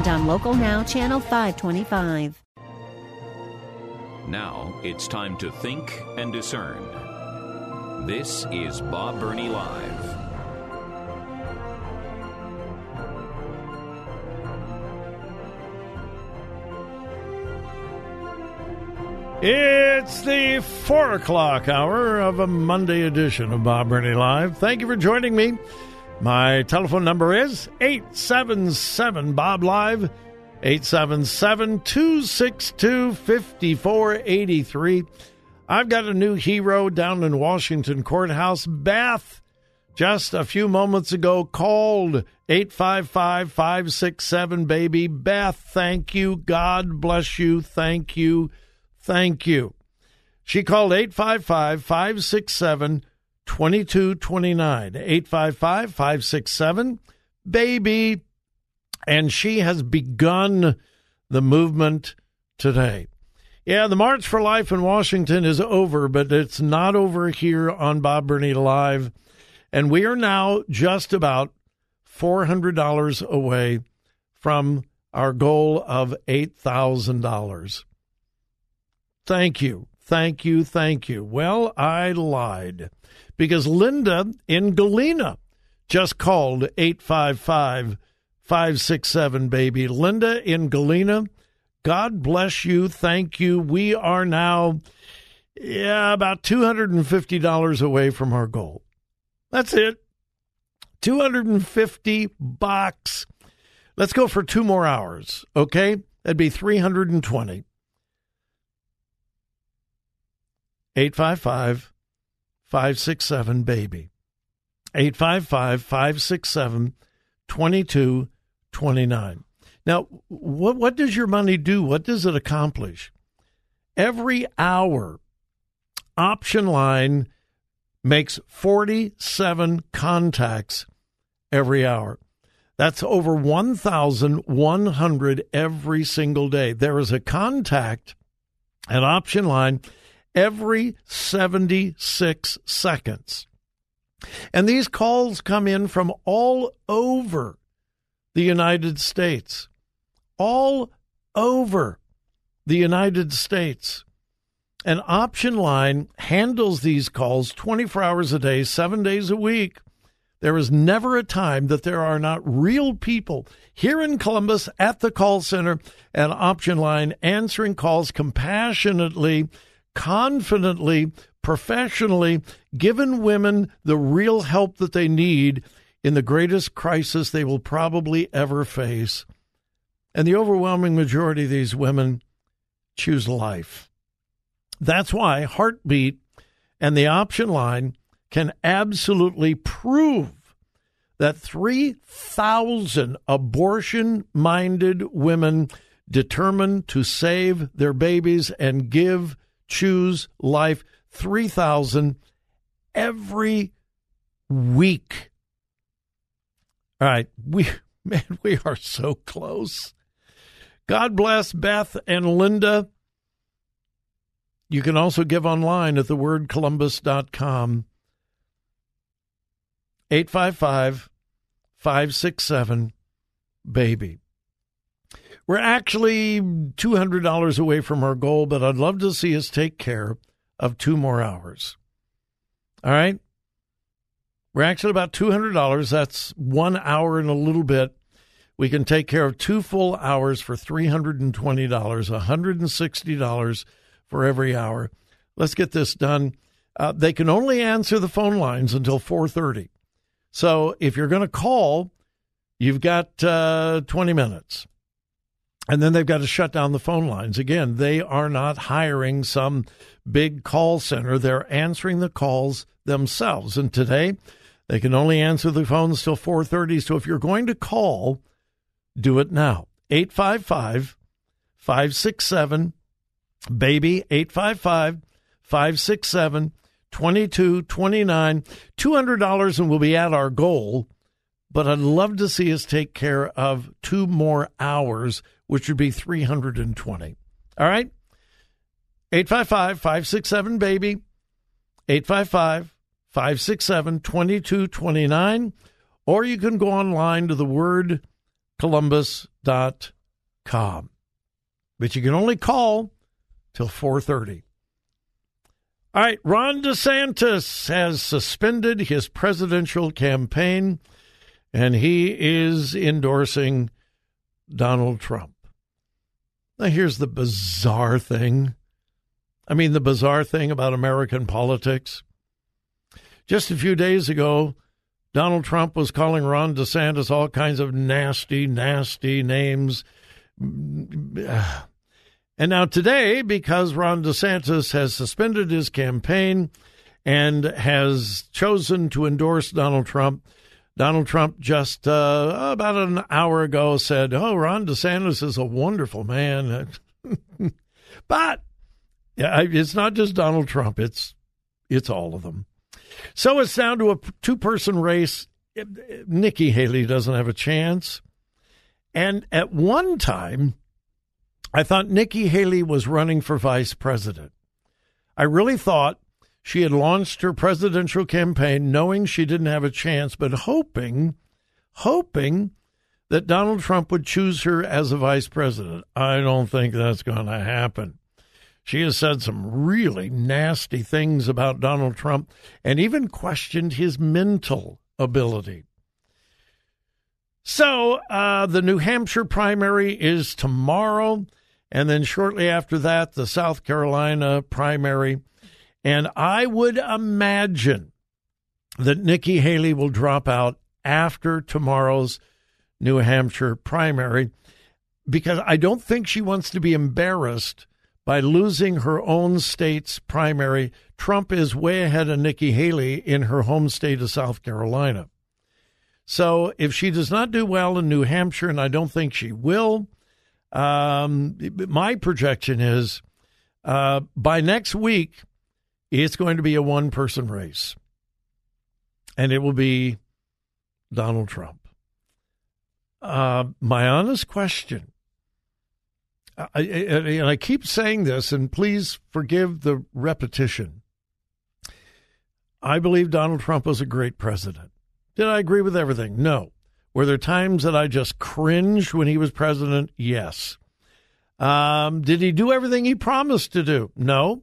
and on Local Now, Channel 525. Now it's time to think and discern. This is Bob Burney Live. It's the four o'clock hour of a Monday edition of Bob Burney Live. Thank you for joining me. My telephone number is 877 Bob Live, 877 262 5483. I've got a new hero down in Washington Courthouse. Beth, just a few moments ago, called 855 567 baby. Beth, thank you. God bless you. Thank you. Thank you. She called 855 567 2229. 855 567 baby. And she has begun the movement today. Yeah, the March for Life in Washington is over, but it's not over here on Bob Burney Live. And we are now just about $400 away from our goal of $8,000. Thank you. Thank you. Thank you. Well, I lied because Linda in Galena just called 855 567 baby. Linda in Galena, God bless you. Thank you. We are now yeah, about $250 away from our goal. That's it. 250 bucks. Let's go for two more hours, okay? That'd be 320. 855 567 baby. 855 567 2229. Now, what, what does your money do? What does it accomplish? Every hour, Option Line makes 47 contacts every hour. That's over 1,100 every single day. There is a contact at Option Line every 76 seconds. And these calls come in from all over the United States. All over the United States. An option line handles these calls 24 hours a day, seven days a week. There is never a time that there are not real people here in Columbus at the call center and option line answering calls compassionately confidently, professionally, given women the real help that they need in the greatest crisis they will probably ever face. And the overwhelming majority of these women choose life. That's why Heartbeat and the option line can absolutely prove that 3,000 abortion minded women determined to save their babies and give choose life 3000 every week. All right. We man we are so close. God bless beth and linda. You can also give online at thewordcolumbus.com 855 567 baby we're actually $200 away from our goal, but I'd love to see us take care of two more hours. All right? We're actually about $200. That's one hour and a little bit. We can take care of two full hours for $320, $160 for every hour. Let's get this done. Uh, they can only answer the phone lines until 4:30. So if you're going to call, you've got uh, 20 minutes. And then they've got to shut down the phone lines. Again, they are not hiring some big call center. They're answering the calls themselves. And today, they can only answer the phones till 4:30. So if you're going to call, do it now. 855 567 baby 855 567 2229 $200 and we'll be at our goal but i'd love to see us take care of two more hours which would be 320 all right? 855 567 baby. 855 567 2229 or you can go online to the word columbus.com but you can only call till 4:30. All right, Ron DeSantis has suspended his presidential campaign and he is endorsing Donald Trump. Now here's the bizarre thing. I mean the bizarre thing about American politics. Just a few days ago, Donald Trump was calling Ron DeSantis all kinds of nasty, nasty names. And now today, because Ron DeSantis has suspended his campaign and has chosen to endorse Donald Trump, Donald Trump just uh, about an hour ago said, "Oh, Ron DeSantis is a wonderful man," but it's not just Donald Trump; it's it's all of them. So it's down to a two-person race. Nikki Haley doesn't have a chance, and at one time I thought Nikki Haley was running for vice president. I really thought she had launched her presidential campaign knowing she didn't have a chance, but hoping, hoping that Donald Trump would choose her as a vice president. I don't think that's going to happen. She has said some really nasty things about Donald Trump and even questioned his mental ability. So, uh, the New Hampshire primary is tomorrow. And then shortly after that, the South Carolina primary. And I would imagine that Nikki Haley will drop out after tomorrow's New Hampshire primary because I don't think she wants to be embarrassed by losing her own state's primary. Trump is way ahead of Nikki Haley in her home state of South Carolina. So if she does not do well in New Hampshire, and I don't think she will, um, my projection is uh, by next week, it's going to be a one person race, and it will be Donald Trump. Uh, my honest question, I, I, and I keep saying this, and please forgive the repetition. I believe Donald Trump was a great president. Did I agree with everything? No. Were there times that I just cringed when he was president? Yes. Um, did he do everything he promised to do? No.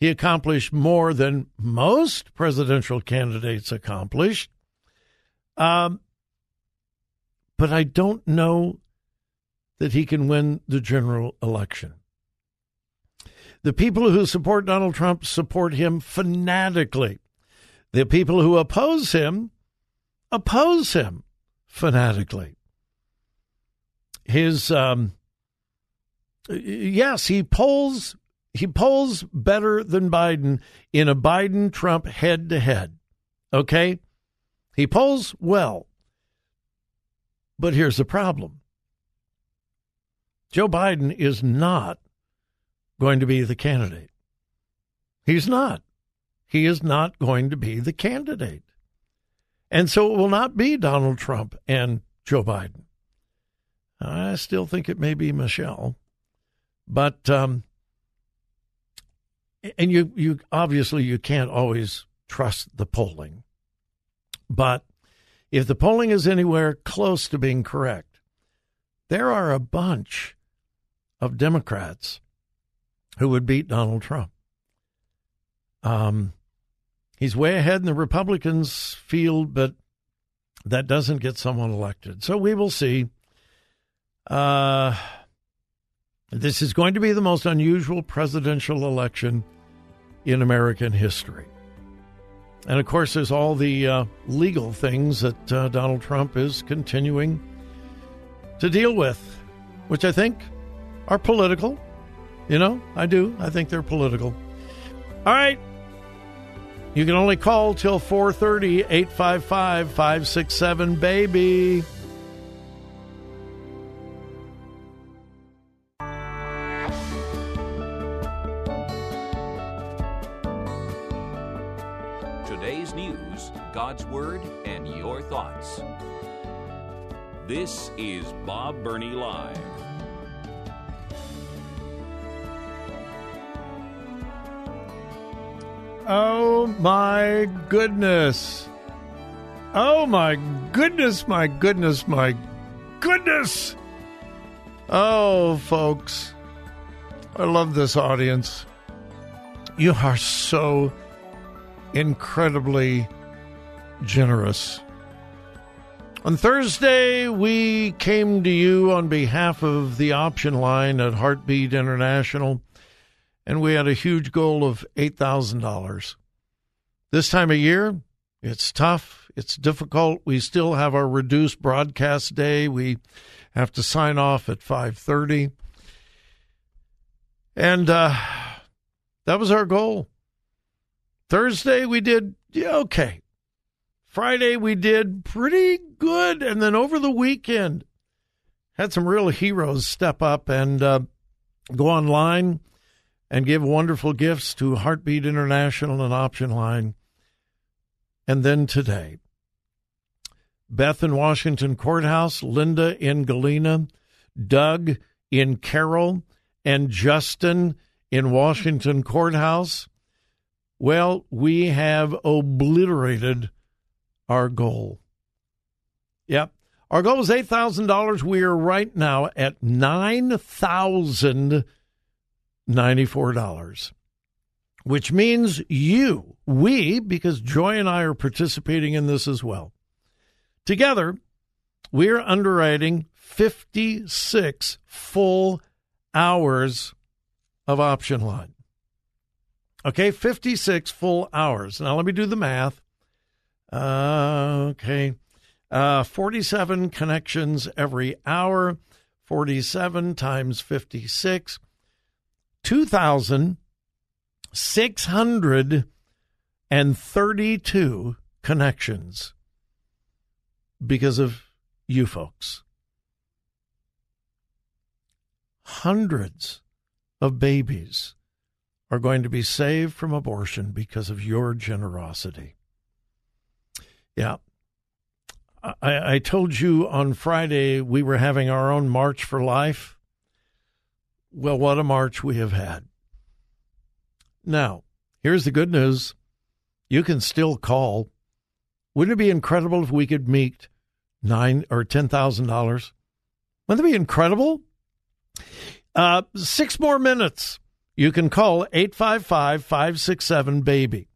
He accomplished more than most presidential candidates accomplished. Um, but I don't know that he can win the general election. The people who support Donald Trump support him fanatically. The people who oppose him oppose him fanatically. His um, yes, he polls he polls better than Biden in a Biden Trump head to head. Okay? He polls well. But here's the problem. Joe Biden is not going to be the candidate. He's not. He is not going to be the candidate. And so it will not be Donald Trump and Joe Biden. I still think it may be Michelle. But um, and you you obviously you can't always trust the polling. But if the polling is anywhere close to being correct, there are a bunch of Democrats who would beat Donald Trump. Um, he's way ahead in the Republicans' field, but that doesn't get someone elected. So we will see. Uh, this is going to be the most unusual presidential election in American history. And of course, there's all the uh, legal things that uh, Donald Trump is continuing to deal with, which I think are political. You know, I do. I think they're political. All right. You can only call till 4:30 855 567 baby. Thoughts. This is Bob Burney Live. Oh my goodness. Oh my goodness, my goodness, my goodness. Oh, folks. I love this audience. You are so incredibly generous. On Thursday, we came to you on behalf of the option line at Heartbeat International, and we had a huge goal of $8,000. This time of year, it's tough, it's difficult. We still have our reduced broadcast day. We have to sign off at 5:30. And uh, that was our goal. Thursday we did yeah, okay. Friday we did pretty good, and then over the weekend had some real heroes step up and uh, go online and give wonderful gifts to Heartbeat International and Option Line. And then today, Beth in Washington Courthouse, Linda in Galena, Doug in Carroll, and Justin in Washington Courthouse. Well, we have obliterated our goal. Yep. Our goal is $8,000. We are right now at $9,094, which means you, we, because Joy and I are participating in this as well. Together, we're underwriting 56 full hours of option line. Okay, 56 full hours. Now let me do the math. Uh, okay. Uh, 47 connections every hour, 47 times 56, 2,632 connections because of you folks. Hundreds of babies are going to be saved from abortion because of your generosity. Yeah. I, I told you on Friday we were having our own March for Life. Well, what a march we have had. Now, here's the good news you can still call. Wouldn't it be incredible if we could meet nine or ten thousand dollars? Wouldn't it be incredible? Uh, six more minutes. You can call 855 567 BABY.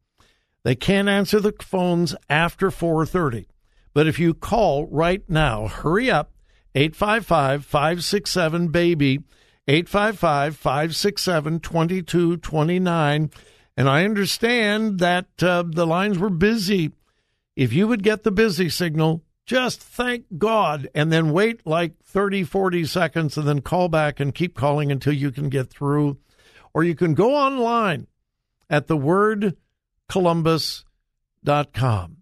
They can't answer the phones after 4:30. But if you call right now, hurry up 855 567 BABY, 855 567 2229. And I understand that uh, the lines were busy. If you would get the busy signal, just thank God and then wait like 30, 40 seconds and then call back and keep calling until you can get through. Or you can go online at thewordcolumbus.com.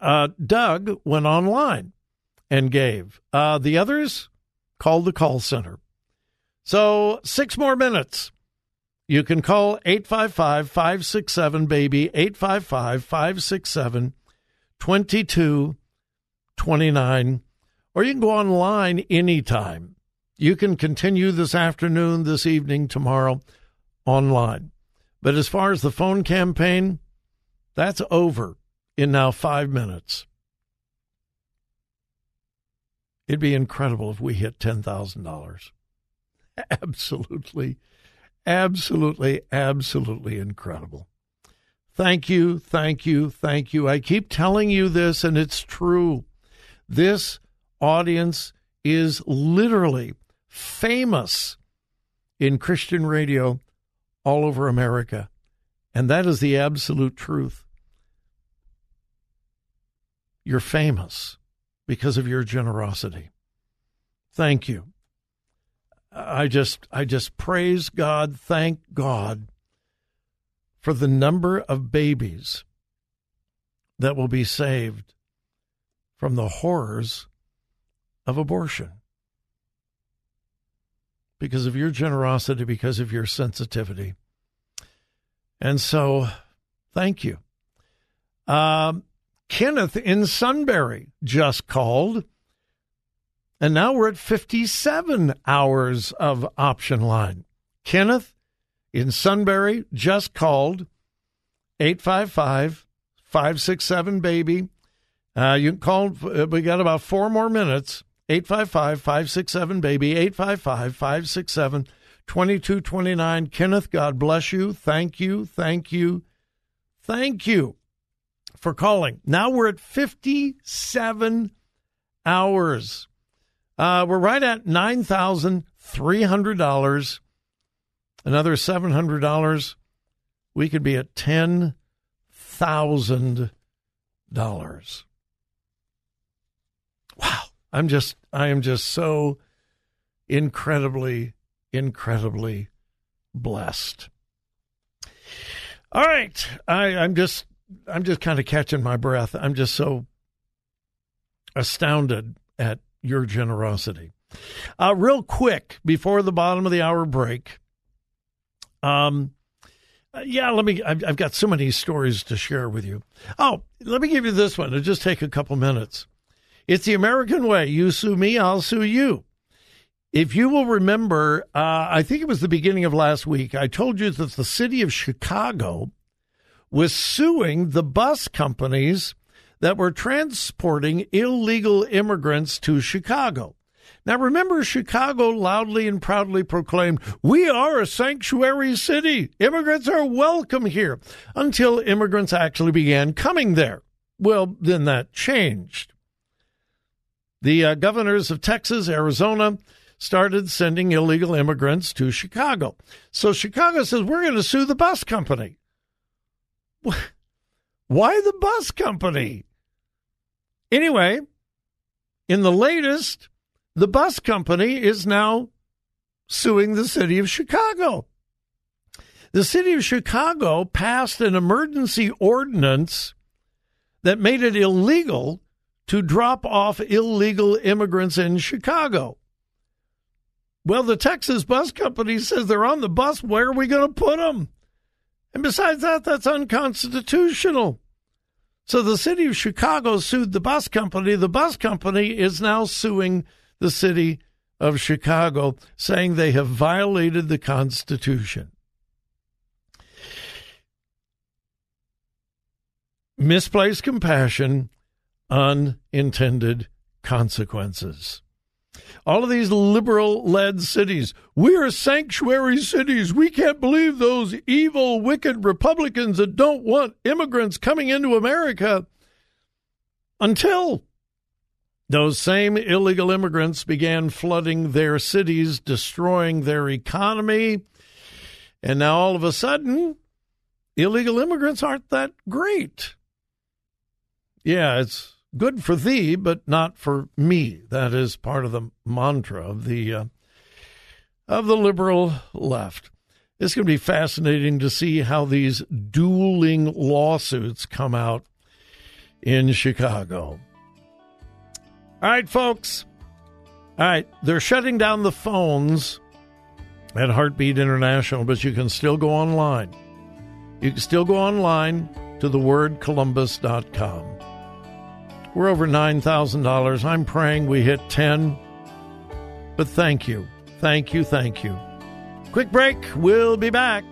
Uh, Doug went online and gave. Uh, the others called the call center. So, six more minutes. You can call 855 567 BABY, 855 567 2229, or you can go online anytime. You can continue this afternoon, this evening, tomorrow online. But as far as the phone campaign, that's over in now five minutes. It'd be incredible if we hit $10,000. Absolutely, absolutely, absolutely incredible. Thank you, thank you, thank you. I keep telling you this, and it's true. This audience is literally famous in Christian radio all over America. And that is the absolute truth. You're famous because of your generosity. Thank you. I just I just praise God, thank God for the number of babies that will be saved from the horrors of abortion. Because of your generosity, because of your sensitivity. And so, thank you. Um, Kenneth in Sunbury just called. And now we're at 57 hours of option line. Kenneth in Sunbury just called 855 567 baby. Uh, you can call, uh, we got about four more minutes. 855 567 baby, 855 567 2229. Kenneth, God bless you. Thank you, thank you, thank you for calling. Now we're at 57 hours. Uh, we're right at $9,300. Another $700. We could be at $10,000. Wow. I'm just, I am just so incredibly, incredibly blessed. All right. I, I'm just, I'm just kind of catching my breath. I'm just so astounded at your generosity. Uh, real quick, before the bottom of the hour break, um, yeah, let me. I've, I've got so many stories to share with you. Oh, let me give you this one. It'll just take a couple minutes. It's the American way. You sue me, I'll sue you. If you will remember, uh, I think it was the beginning of last week, I told you that the city of Chicago was suing the bus companies that were transporting illegal immigrants to Chicago. Now, remember, Chicago loudly and proudly proclaimed, We are a sanctuary city. Immigrants are welcome here, until immigrants actually began coming there. Well, then that changed. The uh, governors of Texas, Arizona, started sending illegal immigrants to Chicago. So Chicago says, We're going to sue the bus company. Why the bus company? Anyway, in the latest, the bus company is now suing the city of Chicago. The city of Chicago passed an emergency ordinance that made it illegal to drop off illegal immigrants in Chicago. Well, the Texas bus company says they're on the bus. Where are we going to put them? And besides that, that's unconstitutional. So the city of Chicago sued the bus company. The bus company is now suing the city of Chicago, saying they have violated the Constitution. Misplaced compassion, unintended consequences. All of these liberal led cities. We are sanctuary cities. We can't believe those evil, wicked Republicans that don't want immigrants coming into America until those same illegal immigrants began flooding their cities, destroying their economy. And now all of a sudden, illegal immigrants aren't that great. Yeah, it's good for thee, but not for me. That is part of the mantra of the uh, of the liberal left. It's going to be fascinating to see how these dueling lawsuits come out in Chicago. All right, folks. All right, they're shutting down the phones at Heartbeat International, but you can still go online. You can still go online to thewordcolumbus.com. We're over $9,000. I'm praying we hit 10. But thank you. Thank you. Thank you. Quick break. We'll be back.